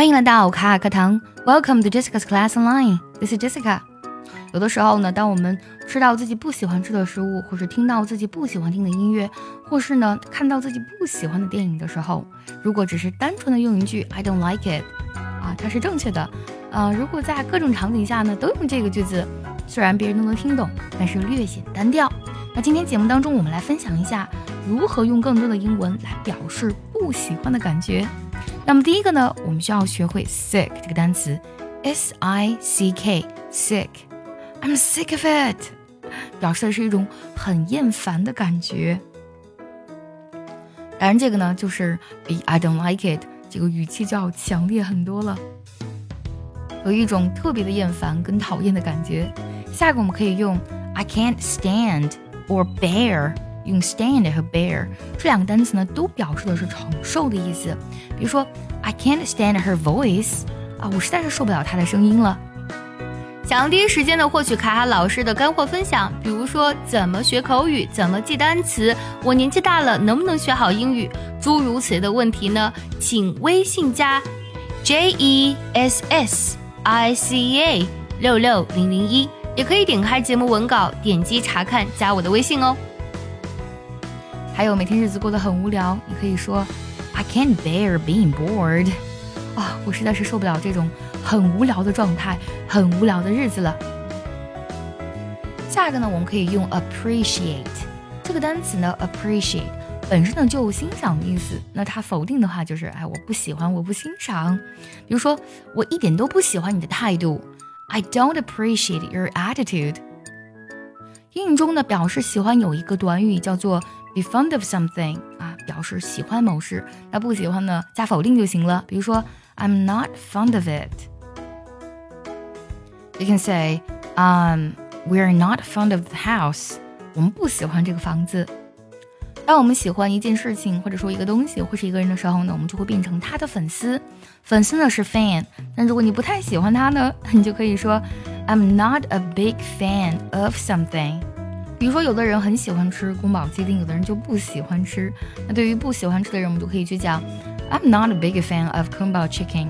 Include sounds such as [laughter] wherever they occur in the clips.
欢迎来到卡卡课堂，Welcome to Jessica's Class Online. This is Jessica. 有的时候呢，当我们吃到自己不喜欢吃的食物，或是听到自己不喜欢听的音乐，或是呢看到自己不喜欢的电影的时候，如果只是单纯的用一句 I don't like it，啊，它是正确的。呃，如果在各种场景下呢都用这个句子，虽然别人都能听懂，但是略显单调。那今天节目当中，我们来分享一下如何用更多的英文来表示不喜欢的感觉。那么第一个呢，我们需要学会 sick 这个单词，s i c k sick。I'm sick of it，表示的是一种很厌烦的感觉。当然，这个呢就是比 I don't like it 这个语气就要强烈很多了，有一种特别的厌烦跟讨厌的感觉。下一个我们可以用 I can't stand or bear。用 stand 和 bear 这两个单词呢，都表示的是承受的意思。比如说，I can't stand her voice，啊，我实在是受不了她的声音了。想要第一时间的获取卡卡老师的干货分享，比如说怎么学口语，怎么记单词，我年纪大了能不能学好英语，诸如此类的问题呢？请微信加 J E S S I C A 六六零零一，也可以点开节目文稿，点击查看，加我的微信哦。还有每天日子过得很无聊，你可以说 I can't bear being bored。啊，我实在是受不了这种很无聊的状态，很无聊的日子了。下一个呢，我们可以用 appreciate 这个单词呢，appreciate 本身呢就有欣赏的意思。那它否定的话就是，哎，我不喜欢，我不欣赏。比如说，我一点都不喜欢你的态度，I don't appreciate your attitude。英语中呢，表示喜欢有一个短语叫做。Be fond of something 啊，表示喜欢某事。那不喜欢呢，加否定就行了。比如说，I'm not fond of it。You can say, um, we're not fond of the house。我们不喜欢这个房子。当我们喜欢一件事情，或者说一个东西，或是一个人的时候呢，我们就会变成他的粉丝。粉丝呢是 fan。那如果你不太喜欢他呢，你就可以说，I'm [laughs] not a big fan of something。 比如说，有的人很喜欢吃宫保鸡丁，有的人就不喜欢吃。那对于不喜欢吃的人，我们就可以去讲，I'm not a big fan of kumbo chicken。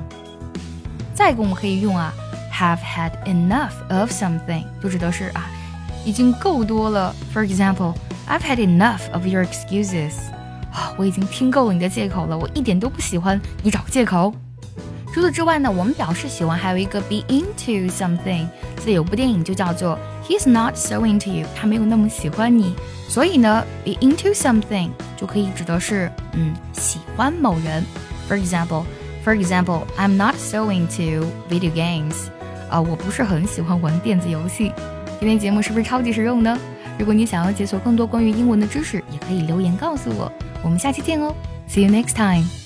再一个，我们可以用啊，have had enough of something，就指的是啊，已经够多了。For example，I've had enough of your excuses。啊，我已经听够了你的借口了，我一点都不喜欢你找借口。除此之外呢，我们表示喜欢还有一个 be into something。所以有部电影就叫做 He's not so into you，他没有那么喜欢你。所以呢，be into something 就可以指的是嗯喜欢某人。For example，for example，I'm not so into video games。啊，我不是很喜欢玩电子游戏。今天节目是不是超级实用呢？如果你想要解锁更多关于英文的知识，也可以留言告诉我。我们下期见哦，See you next time。